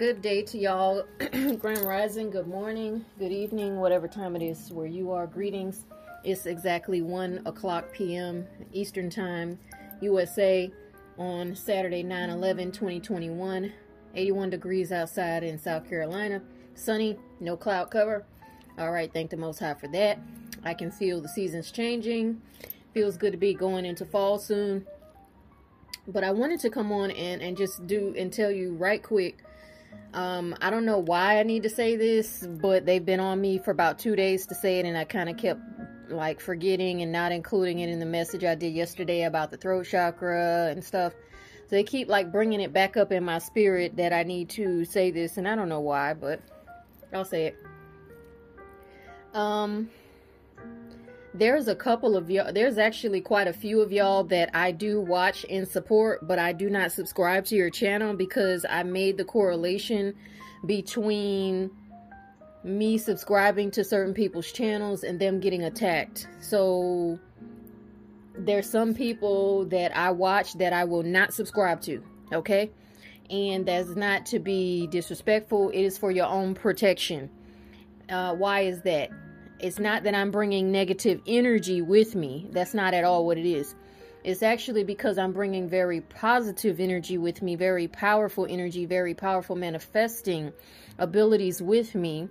good day to y'all. Grand Rising, good morning, good evening, whatever time it is where you are. Greetings. It's exactly 1 o'clock p.m. Eastern Time, USA, on Saturday, 9 11 2021. 81 degrees outside in South Carolina. Sunny, no cloud cover. All right, thank the Most High for that. I can feel the seasons changing. Feels good to be going into fall soon. But I wanted to come on and, and just do and tell you right quick. Um, I don't know why I need to say this, but they've been on me for about two days to say it, and I kind of kept like forgetting and not including it in the message I did yesterday about the throat chakra and stuff. So they keep like bringing it back up in my spirit that I need to say this, and I don't know why, but I'll say it. Um, there's a couple of y'all, there's actually quite a few of y'all that I do watch and support, but I do not subscribe to your channel because I made the correlation between me subscribing to certain people's channels and them getting attacked. So there's some people that I watch that I will not subscribe to, okay? And that's not to be disrespectful, it is for your own protection. Uh, why is that? It's not that I'm bringing negative energy with me. That's not at all what it is. It's actually because I'm bringing very positive energy with me, very powerful energy, very powerful manifesting abilities with me.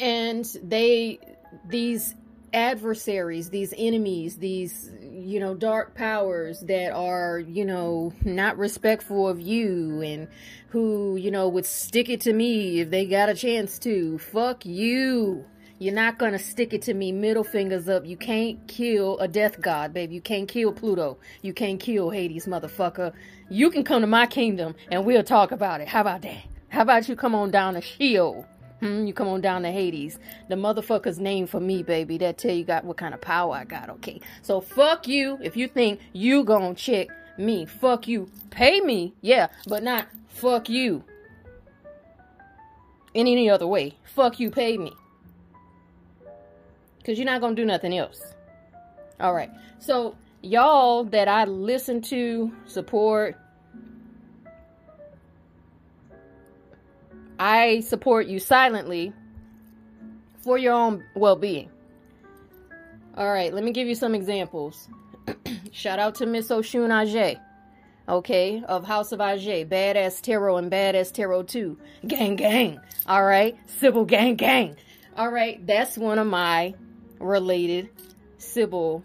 And they, these adversaries, these enemies, these, you know, dark powers that are, you know, not respectful of you and who, you know, would stick it to me if they got a chance to. Fuck you. You're not gonna stick it to me, middle fingers up. You can't kill a death god, baby. You can't kill Pluto. You can't kill Hades, motherfucker. You can come to my kingdom and we'll talk about it. How about that? How about you come on down to Sheol? Hmm, you come on down to Hades. The motherfucker's name for me, baby. That tell you got what kind of power I got, okay? So fuck you if you think you gonna check me. Fuck you. Pay me, yeah, but not fuck you. In any other way. Fuck you, pay me. Because you're not going to do nothing else. All right. So, y'all that I listen to, support, I support you silently for your own well being. All right. Let me give you some examples. Shout out to Miss Oshun Ajay. Okay, of House of Ajay, Badass Tarot and Badass Tarot 2. Gang, gang. All right, Sibyl Gang, gang. All right, that's one of my related Sybil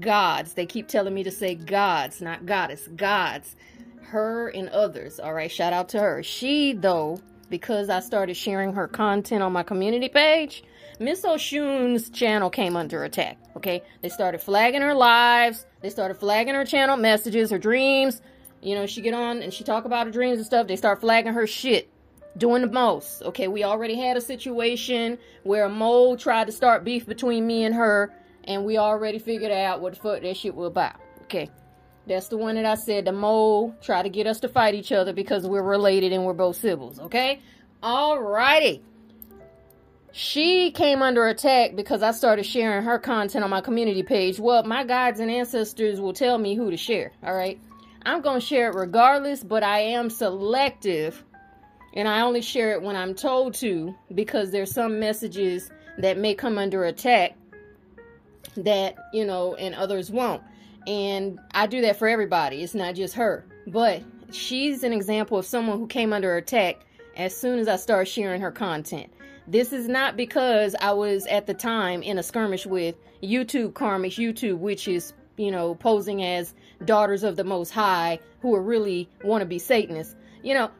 gods. They keep telling me to say gods, not goddess, gods. Her and others. All right, shout out to her. She, though, because I started sharing her content on my community page, Miss Oshun's channel came under attack. Okay, they started flagging her lives. They started flagging her channel messages, her dreams. You know, she get on and she talk about her dreams and stuff. They start flagging her shit doing the most. Okay, we already had a situation where a mole tried to start beef between me and her, and we already figured out what the fuck that shit was about. Okay, that's the one that I said the mole tried to get us to fight each other because we're related and we're both siblings. Okay, alrighty. She came under attack because I started sharing her content on my community page. Well, my guides and ancestors will tell me who to share. All right. I'm going to share it regardless, but I am selective and I only share it when I'm told to because there's some messages that may come under attack that, you know, and others won't. And I do that for everybody. It's not just her. But she's an example of someone who came under attack as soon as I started sharing her content. This is not because I was at the time in a skirmish with YouTube karmics, YouTube which is, you know, posing as daughters of the Most High who are really want to be Satanists. You know,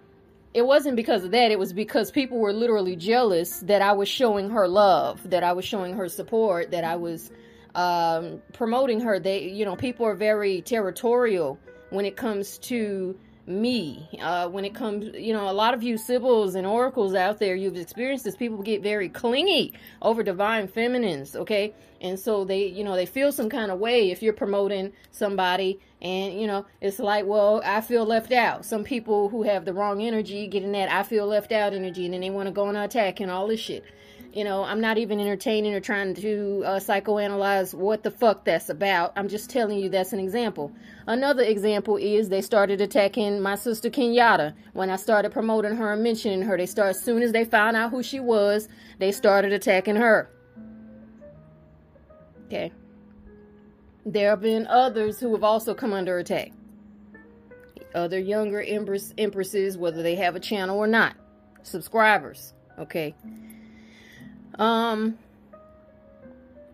it wasn't because of that. It was because people were literally jealous that I was showing her love, that I was showing her support, that I was um, promoting her. They, you know, people are very territorial when it comes to me. Uh, when it comes, you know, a lot of you Sibyls and oracles out there, you've experienced this. People get very clingy over divine feminines, okay? And so they, you know, they feel some kind of way if you're promoting somebody and, you know, it's like, well, I feel left out. Some people who have the wrong energy getting that I feel left out energy and then they want to go on attack and all this shit. You know, I'm not even entertaining or trying to uh, psychoanalyze what the fuck that's about. I'm just telling you that's an example. Another example is they started attacking my sister Kenyatta when I started promoting her and mentioning her. They started as soon as they found out who she was, they started attacking her. Okay. There have been others who have also come under attack. Other younger empress, empresses, whether they have a channel or not, subscribers. Okay. Um,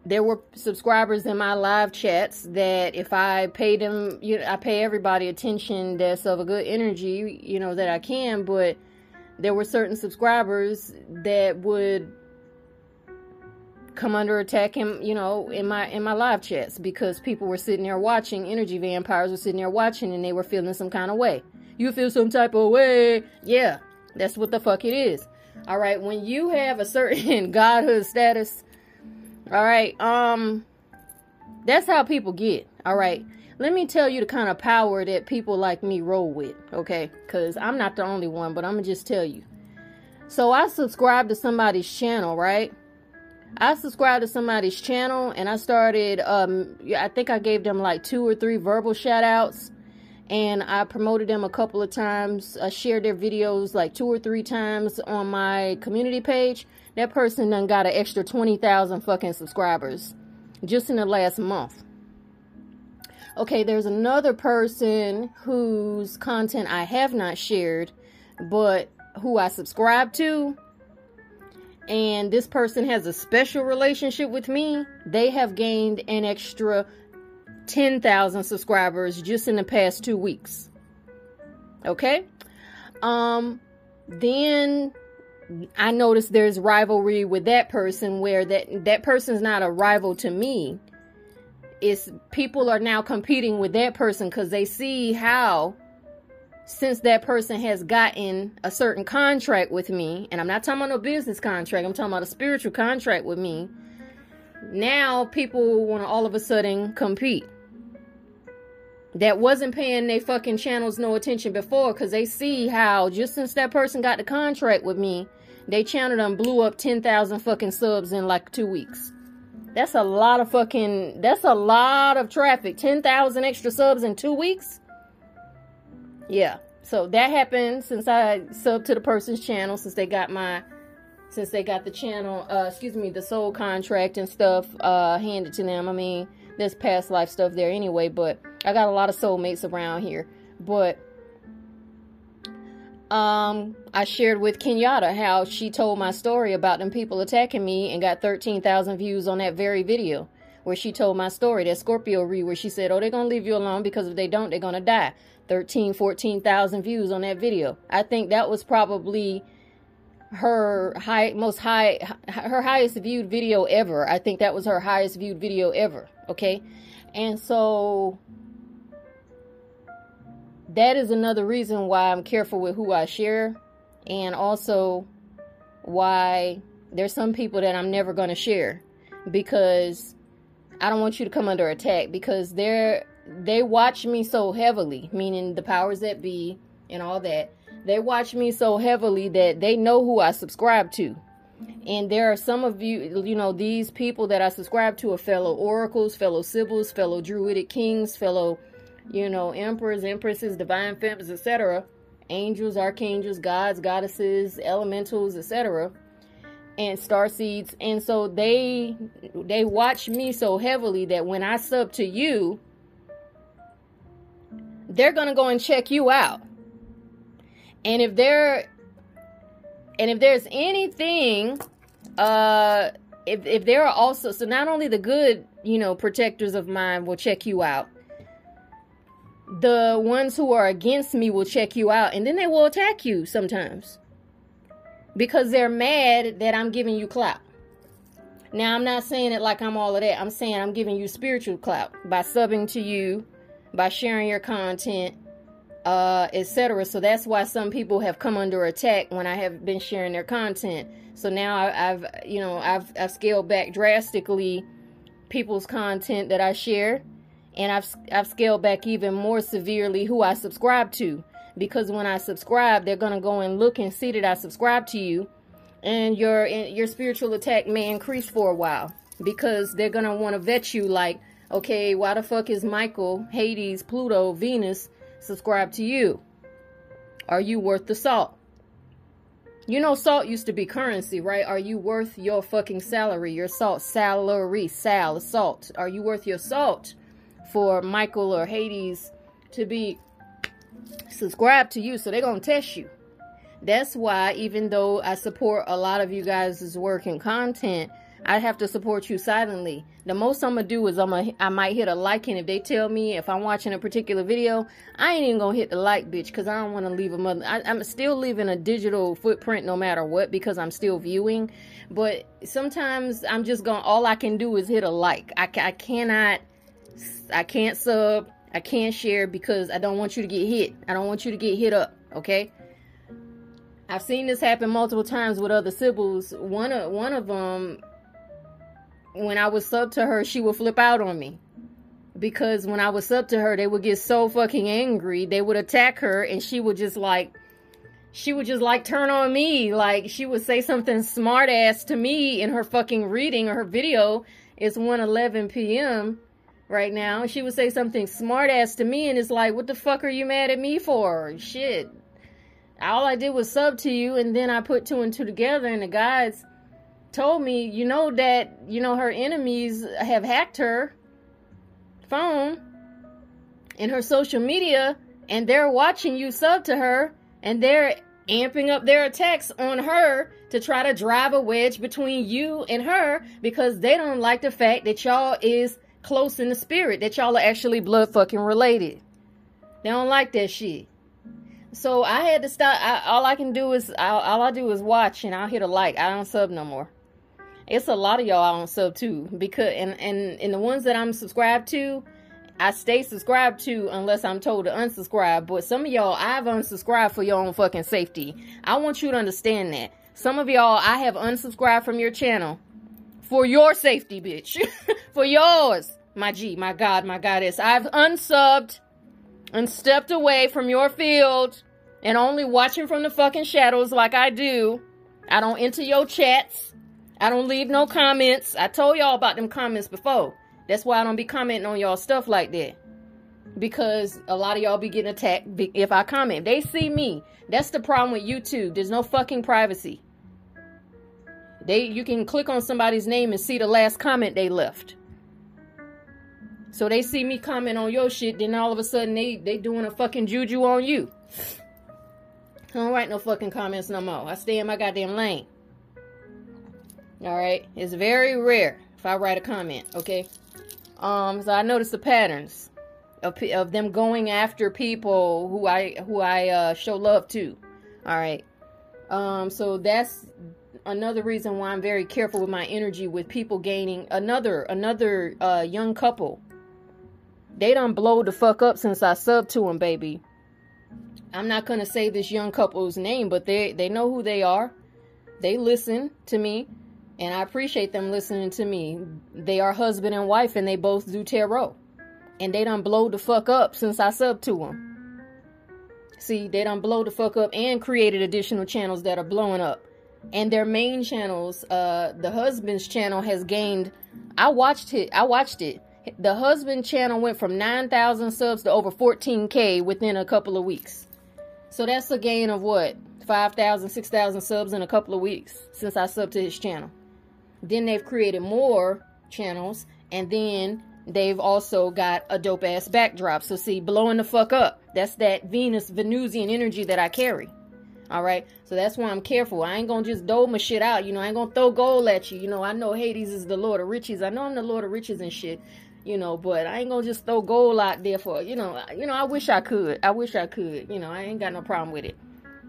there were subscribers in my live chats that if I pay them, you know, I pay everybody attention that's of a good energy, you know, that I can, but there were certain subscribers that would come under attack in you know in my in my live chats because people were sitting there watching energy vampires were sitting there watching and they were feeling some kind of way you feel some type of way yeah that's what the fuck it is all right, when you have a certain godhood status, all right, um, that's how people get. All right, let me tell you the kind of power that people like me roll with. Okay, because I'm not the only one, but I'm gonna just tell you. So I subscribe to somebody's channel, right? I subscribed to somebody's channel and I started um I think I gave them like two or three verbal shout outs and I promoted them a couple of times. I shared their videos like two or three times on my community page. That person done got an extra 20,000 fucking subscribers just in the last month. Okay, there's another person whose content I have not shared, but who I subscribe to. And this person has a special relationship with me. They have gained an extra 10,000 subscribers just in the past two weeks. Okay? Um, then I noticed there's rivalry with that person where that, that person's not a rival to me. It's people are now competing with that person because they see how since that person has gotten a certain contract with me, and I'm not talking about no business contract, I'm talking about a spiritual contract with me. Now people want to all of a sudden compete that wasn't paying their fucking channels no attention before because they see how just since that person got the contract with me, they channel them blew up 10,000 fucking subs in like two weeks. That's a lot of fucking, that's a lot of traffic. 10,000 extra subs in two weeks? Yeah. So that happened since I subbed to the person's channel, since they got my, since they got the channel, uh, excuse me, the soul contract and stuff, uh, handed to them. I mean, there's past life stuff there anyway, but I got a lot of soulmates around here. But um, I shared with Kenyatta how she told my story about them people attacking me and got 13,000 views on that very video where she told my story, that Scorpio read, where she said, oh, they're going to leave you alone because if they don't, they're going to die. 13, 14,000 views on that video. I think that was probably her high, most high, her highest viewed video ever. I think that was her highest viewed video ever. Okay. And so that is another reason why I'm careful with who I share and also why there's some people that I'm never going to share because I don't want you to come under attack because they're they watch me so heavily, meaning the powers that be and all that. They watch me so heavily that they know who I subscribe to. And there are some of you, you know, these people that I subscribe to are fellow oracles, fellow sibyls, fellow druidic kings, fellow you know, emperors, empresses, divine femmes, etc., angels, archangels, gods, goddesses, elementals, etc., and star seeds. And so they they watch me so heavily that when I sub to you, they're gonna go and check you out. And if there and if there's anything uh if if there are also so not only the good, you know, protectors of mine will check you out, the ones who are against me will check you out and then they will attack you sometimes because they're mad that I'm giving you clout. Now, I'm not saying it like I'm all of that. I'm saying I'm giving you spiritual clout by subbing to you, by sharing your content, uh, etc. So that's why some people have come under attack when I have been sharing their content. So now I, I've, you know, I've, I've scaled back drastically people's content that I share and I've I've scaled back even more severely who I subscribe to because when I subscribe, they're gonna go and look and see that I subscribe to you, and your your spiritual attack may increase for a while because they're gonna want to vet you like, okay, why the fuck is Michael, Hades, Pluto, Venus subscribed to you? Are you worth the salt? You know, salt used to be currency, right? Are you worth your fucking salary? Your salt, salary, sal, salt. Are you worth your salt for Michael or Hades to be subscribed to you? So they're going to test you. That's why, even though I support a lot of you guys' work and content, I have to support you silently. The most I'm gonna do is I'm gonna I might hit a like, and if they tell me if I'm watching a particular video, I ain't even gonna hit the like, bitch, because I don't want to leave a mother. I, I'm still leaving a digital footprint no matter what because I'm still viewing. But sometimes I'm just gonna all I can do is hit a like. I, I cannot, I can't sub, I can't share because I don't want you to get hit. I don't want you to get hit up. Okay. I've seen this happen multiple times with other siblings. One of one of them when I was sub to her, she would flip out on me. Because when I was sub to her, they would get so fucking angry. They would attack her and she would just like, she would just like turn on me. Like she would say something smart ass to me in her fucking reading or her video. It's 1:11 p.m. right now. She would say something smart ass to me and it's like, what the fuck are you mad at me for? Shit. All I did was sub to you and then I put two and two together and the guys told me, you know, that, you know, her enemies have hacked her phone and her social media and they're watching you sub to her and they're amping up their attacks on her to try to drive a wedge between you and her because they don't like the fact that y'all is close in the spirit, that y'all are actually blood fucking related. They don't like that shit. So I had to stop. I, all I can do is, all, all I do is watch and I'll hit a like. I don't sub no more it's a lot of y'all I don't sub to because and and and the ones that I'm subscribed to, I stay subscribed to unless I'm told to unsubscribe. But some of y'all I've unsubscribed for your own fucking safety. I want you to understand that. Some of y'all I have unsubscribed from your channel for your safety, bitch. for yours, my G, my God, my goddess. I've unsubbed and stepped away from your field and only watching from the fucking shadows like I do. I don't enter your chats. I don't leave no comments. I told y'all about them comments before. That's why I don't be commenting on y'all stuff like that. Because a lot of y'all be getting attacked if I comment. They see me. That's the problem with YouTube. There's no fucking privacy. They you can click on somebody's name and see the last comment they left. So they see me comment on your shit, then all of a sudden they they doing a fucking juju on you. I don't write no fucking comments no more. I stay in my goddamn lane. All right, it's very rare if I write a comment. Okay, um, so I noticed the patterns of of them going after people who I who I uh, show love to. All right, um, so that's another reason why I'm very careful with my energy with people gaining another another uh, young couple. They don't blow the fuck up since I subbed to them, baby. I'm not gonna say this young couple's name, but they they know who they are. They listen to me and I appreciate them listening to me. They are husband and wife, and they both do tarot. And they done blow the fuck up since I sub to them. See, they done blow the fuck up and created additional channels that are blowing up. And their main channels, uh, the husband's channel has gained. I watched it. I watched it. The husband channel went from 9,000 subs to over 14k within a couple of weeks. So that's a gain of what? 5,000, 6,000 subs in a couple of weeks since I subbed to his channel. Then they've created more channels, and then they've also got a dope ass backdrop. So see, blowing the fuck up. That's that Venus Venusian energy that I carry. All right. So that's why I'm careful. I ain't gonna just dole my shit out. You know, I ain't gonna throw gold at you. You know, I know Hades is the Lord of Riches. I know I'm the Lord of Riches and shit. You know, but I ain't gonna just throw gold out there for you know. You know, I wish I could. I wish I could. You know, I ain't got no problem with it.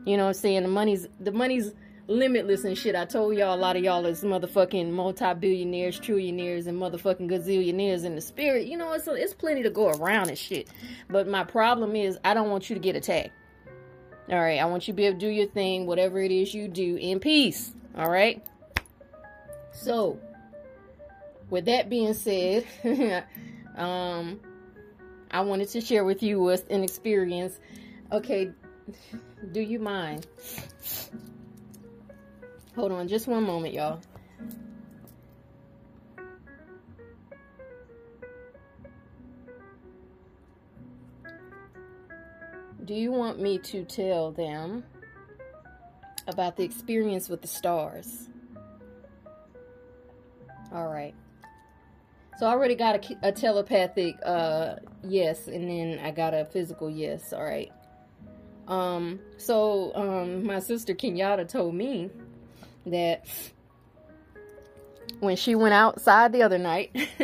You know, I'm saying the money's the money's limitless and shit. I told y'all a lot of y'all is motherfucking multi-billionaires, trillionaires, and motherfucking gazillionaires in the spirit. You know, it's it's plenty to go around and shit. But my problem is I don't want you to get attacked. All right, I want you to be able to do your thing, whatever it is you do, in peace. All right. So, with that being said, um, I wanted to share with you an experience. Okay, do you mind? Hold on just one moment, y'all. Do you want me to tell them about the experience with the stars? All right. So I already got a, a telepathic uh, yes, and then I got a physical yes. All right. Um, so um, my sister Kenyatta told me that when she went outside the other night,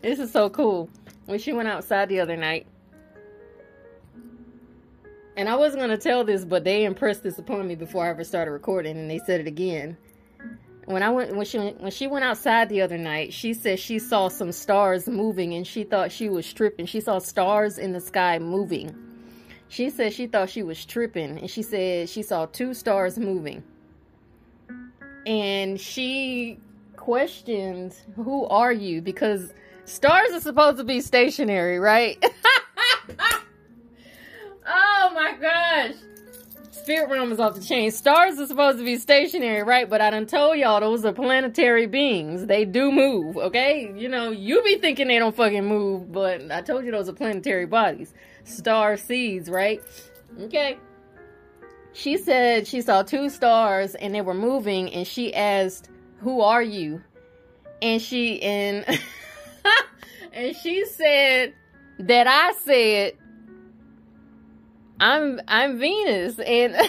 this is so cool. When she went outside the other night, and I wasn't gonna tell this, but they impressed this upon me before I ever started recording, and they said it again when I went when she when she went outside the other night, she said she saw some stars moving and she thought she was tripping. She saw stars in the sky moving. She said she thought she was tripping and she said she saw two stars moving. And she questioned, "Who are you?" because stars are supposed to be stationary, right? oh my gosh spirit realm is off the chain. Stars are supposed to be stationary, right? But I done told y'all those are planetary beings. They do move, okay? You know, you be thinking they don't fucking move, but I told you those are planetary bodies. Star seeds, right? Okay. She said she saw two stars and they were moving and she asked, "Who are you?" And she and and she said that I said I'm I'm Venus and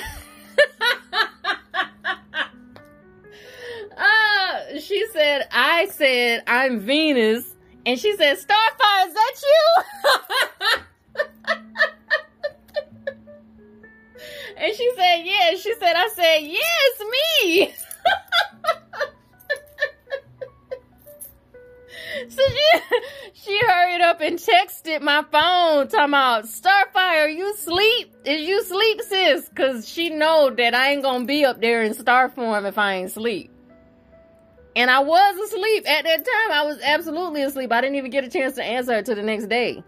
uh, she said I said I'm Venus. And she said Starfire is that you? and she said yeah she said I said yes me. So she, she hurried up and texted my phone talking about Are you sleep? Is you sleep, sis? Cause she know that I ain't gonna be up there in star form if I ain't sleep. And I was asleep at that time. I was absolutely asleep. I didn't even get a chance to answer her till the next day.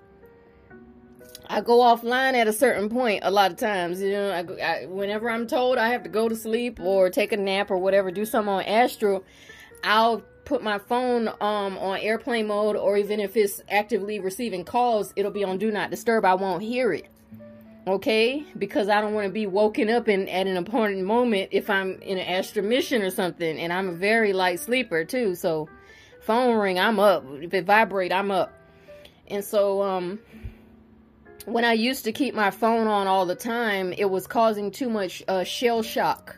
I go offline at a certain point a lot of times. You know, I, I, whenever I'm told I have to go to sleep or take a nap or whatever, do something on Astral, I'll put my phone um on airplane mode or even if it's actively receiving calls it'll be on do not disturb i won't hear it okay because i don't want to be woken up in at an important moment if i'm in an astral mission or something and i'm a very light sleeper too so phone ring i'm up if it vibrate i'm up and so um when i used to keep my phone on all the time it was causing too much uh, shell shock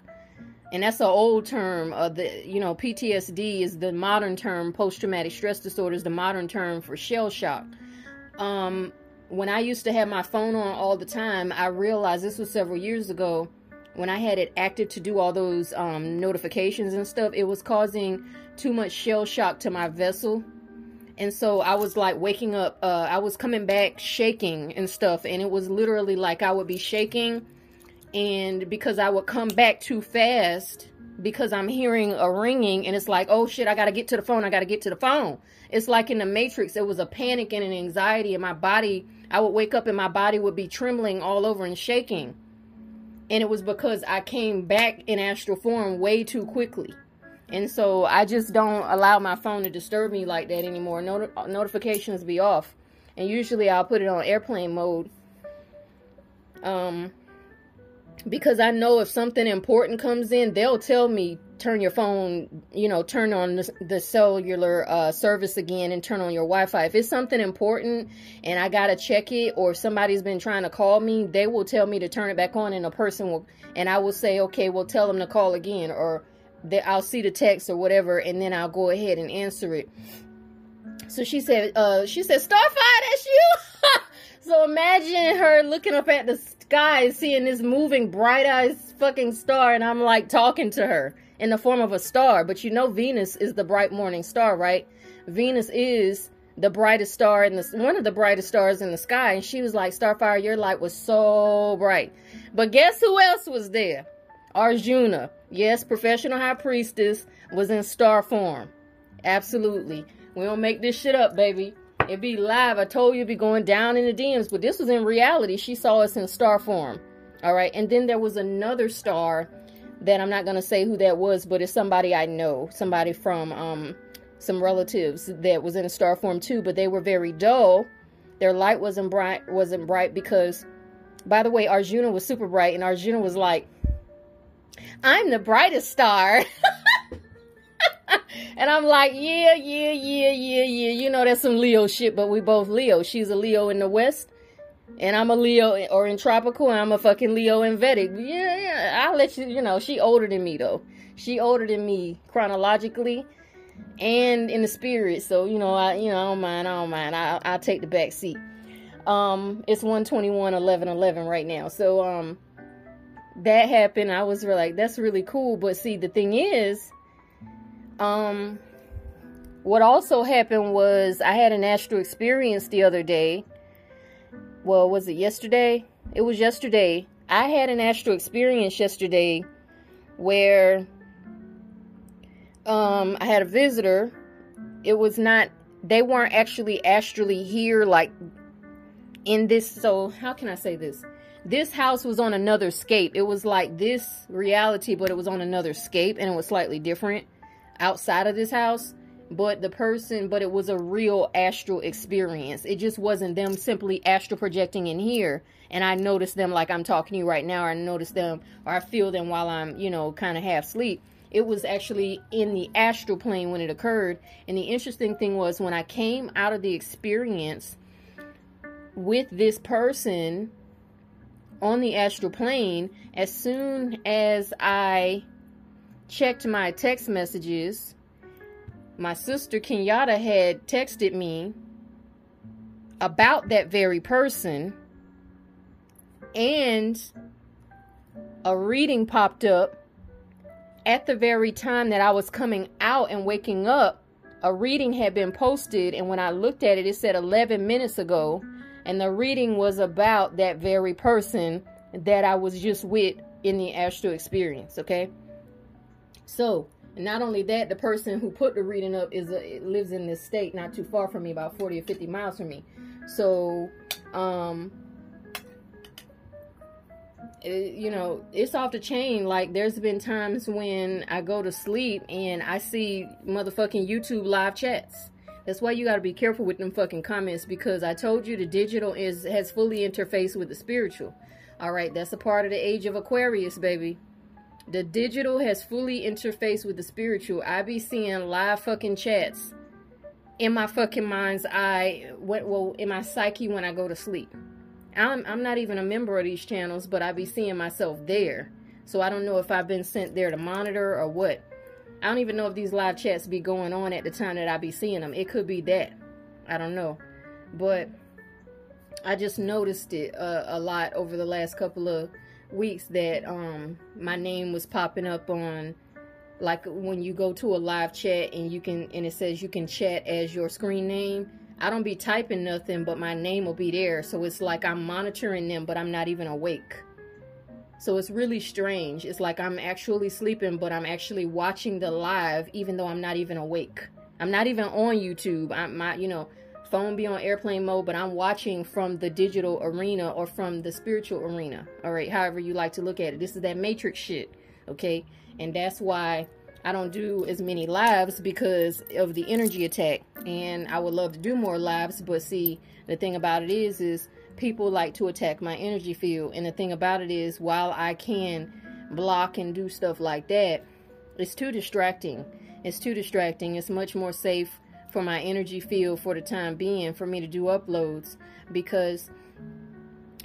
and that's an old term. Uh, the you know PTSD is the modern term. Post traumatic stress disorder is the modern term for shell shock. Um, when I used to have my phone on all the time, I realized this was several years ago. When I had it active to do all those um, notifications and stuff, it was causing too much shell shock to my vessel. And so I was like waking up, uh, I was coming back shaking and stuff. And it was literally like I would be shaking and because I would come back too fast because I'm hearing a ringing and it's like, oh shit, I gotta get to the phone, I gotta get to the phone. It's like in the Matrix, it was a panic and an anxiety and my body. I would wake up and my body would be trembling all over and shaking. And it was because I came back in astral form way too quickly. And so I just don't allow my phone to disturb me like that anymore. Not- notifications be off. And usually I'll put it on airplane mode. Um, because I know if something important comes in, they'll tell me turn your phone, you know, turn on the, the cellular uh, service again and turn on your Wi-Fi. If it's something important and I gotta check it, or somebody's been trying to call me, they will tell me to turn it back on, and a person will, and I will say, okay, we'll tell them to call again, or that I'll see the text or whatever, and then I'll go ahead and answer it. So she said, uh, she said, Starfire, that's you. so imagine her looking up at the sky seeing this moving bright eyes fucking star and I'm like talking to her in the form of a star. But you know Venus is the bright morning star, right? Venus is the brightest star in the one of the brightest stars in the sky. And she was like starfire your light was so bright. But guess who else was there? Arjuna. Yes professional high priestess was in star form. Absolutely. We don't make this shit up baby It'd be live. I told you it'd be going down in the DMs, but this was in reality. She saw us in star form. All right. And then there was another star that I'm not gonna say who that was, but it's somebody I know, somebody from um some relatives that was in a star form too, but they were very dull. Their light wasn't bright wasn't bright because by the way, Arjuna was super bright and Arjuna was like, I'm the brightest star. and I'm like, yeah, yeah, yeah, yeah, yeah. You know, that's some Leo shit, but we both Leo. She's a Leo in the West, and I'm a Leo or in tropical, and I'm a fucking Leo in Vedic. Yeah, yeah. I'll let you, you know, she older than me though. She older than me chronologically and in the spirit. So, you know, I, you know, I don't mind, I don't mind. I, I'll take the back seat. Um, it's 121, 11, 11 right now. So, um, that happened. I was like, that's really cool. But see, the thing is, um, what also happened was I had an astral experience the other day. Well, was it yesterday? It was yesterday. I had an astral experience yesterday where um I had a visitor. It was not they weren't actually astrally here like in this so how can I say this? This house was on another scape. It was like this reality, but it was on another scape and it was slightly different outside of this house but the person but it was a real astral experience. It just wasn't them simply astral projecting in here. And i noticed them like i'm talking to you right now or i notice them or i feel them while i'm you know kind of half asleep. It was actually in the astral plane when it occurred. And the interesting thing was when i came out of the experience with this person on the astral plane as soon as i checked my text messages, my sister Kenyatta had texted me about that very person, and a reading popped up at the very time that I was coming out and waking up. A reading had been posted, and when I looked at it, it said 11 minutes ago, and the reading was about that very person that I was just with in the astral experience, okay? So, not only that, the person who put the reading up is a, lives in this state, not too far from me, about 40 or 50 miles from me. So, um, it, you know, it's off the chain. Like, there's been times when I go to sleep and I see motherfucking YouTube live chats. That's why you got to be careful with them fucking comments because I told you the digital is has fully interfaced with the spiritual. All right, that's a part of the age of Aquarius, baby. The digital has fully interfaced with the spiritual. I be seeing live fucking chats in my fucking mind's eye, what well, in my psyche when I go to sleep. I'm, I'm not even a member of these channels, but I be seeing myself there. So I don't know if I've been sent there to monitor or what. I don't even know if these live chats be going on at the time that I be seeing them. It could be that. I don't know. But I just noticed it uh, a lot over the last couple of weeks that um my name was popping up on like when you go to a live chat and you can and it says you can chat as your screen name i don't be typing nothing but my name will be there. So it's like i'm monitoring them but i'm not even awake. So it's really strange. It's like i'm actually sleeping but i'm actually watching the live even though i'm not even awake. I'm not even on youtube. I'm my you know phone be on airplane mode, but I'm watching from the digital arena or from the spiritual arena. All right, however you like to look at it. This is that matrix shit, okay? And that's why I don't do as many lives because of the energy attack. And I would love to do more lives, but see, the thing about it is, is people like to attack my energy field. And the thing about it is, while I can block and do stuff like that, it's too distracting. It's too distracting. It's much more safe for my energy field for the time being for me to do uploads because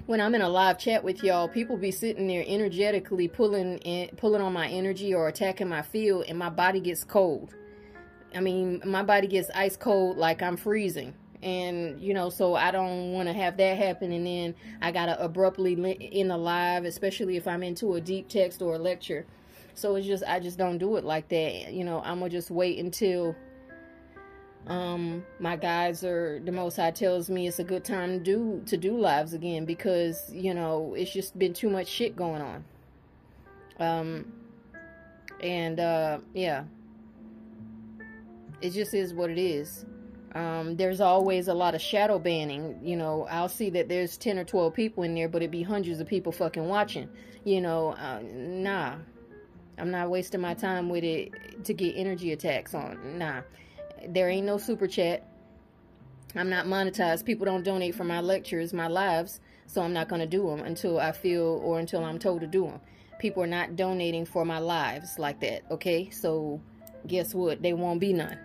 when I'm in a live chat with y'all, people be sitting there energetically pulling in, pulling on my energy or attacking my field, and my body gets cold. I mean, my body gets ice cold like I'm freezing. And, you know, so I don't want to have that happen. And then I got to abruptly in a live, especially if I'm into a deep text or a lecture. So it's just, I just don't do it like that. You know, I'm going to just wait until um my guys are the most high tells me it's a good time to do to do lives again because you know it's just been too much shit going on. Um and uh yeah. It just is what it is. Um there's always a lot of shadow banning. You know i'll see that there's 10 or 12 people in there but it'd be hundreds of people fucking watching. You know uh, nah. I'm not wasting my time with it to get energy attacks on. Nah. There ain't no super chat. I'm not monetized. People don't donate for my lectures, my lives, so I'm not going to do them until I feel or until I'm told to do them. People are not donating for my lives like that, okay? So guess what? They won't be none.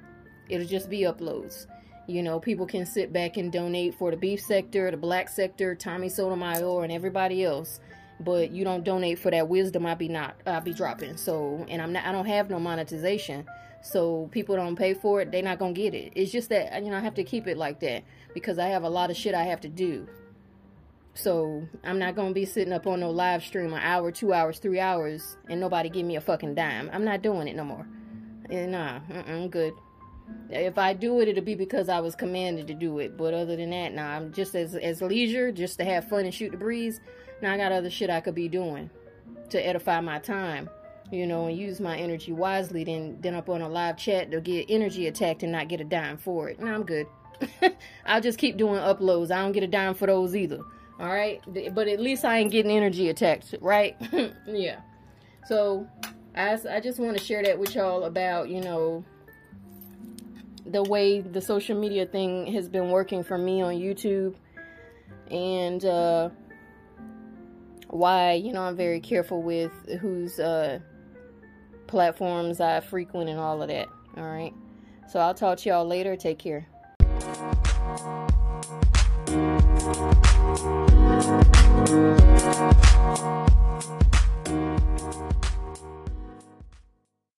It'll just be uploads. You know, people can sit back and donate for the beef sector, the black sector, Tommy Sotomayor, and everybody else. But you don't donate for that wisdom I be not I be dropping. So and I'm not I don't have no monetization. So people don't pay for it, they're not gonna get it. It's just that you know I have to keep it like that because I have a lot of shit I have to do. So I'm not gonna be sitting up on no live stream an hour, two hours, three hours, and nobody give me a fucking dime. I'm not doing it no more. And nah, I'm good. If I do it, it'll be because I was commanded to do it. But other than that, nah, I'm just as as leisure, just to have fun and shoot the breeze. Now I got other shit I could be doing to edify my time, you know, and use my energy wisely. Then then up on a live chat to get energy attacked and not get a dime for it. Nah, I'm good. I'll just keep doing uploads. I don't get a dime for those either. All right, but at least I ain't getting energy attacked, right? yeah. So I I just want to share that with y'all about you know the way the social media thing has been working for me on YouTube and uh, why, you know, I'm very careful with who's uh, platforms I frequent and all of that. All right. So I'll talk to y'all later. Take care.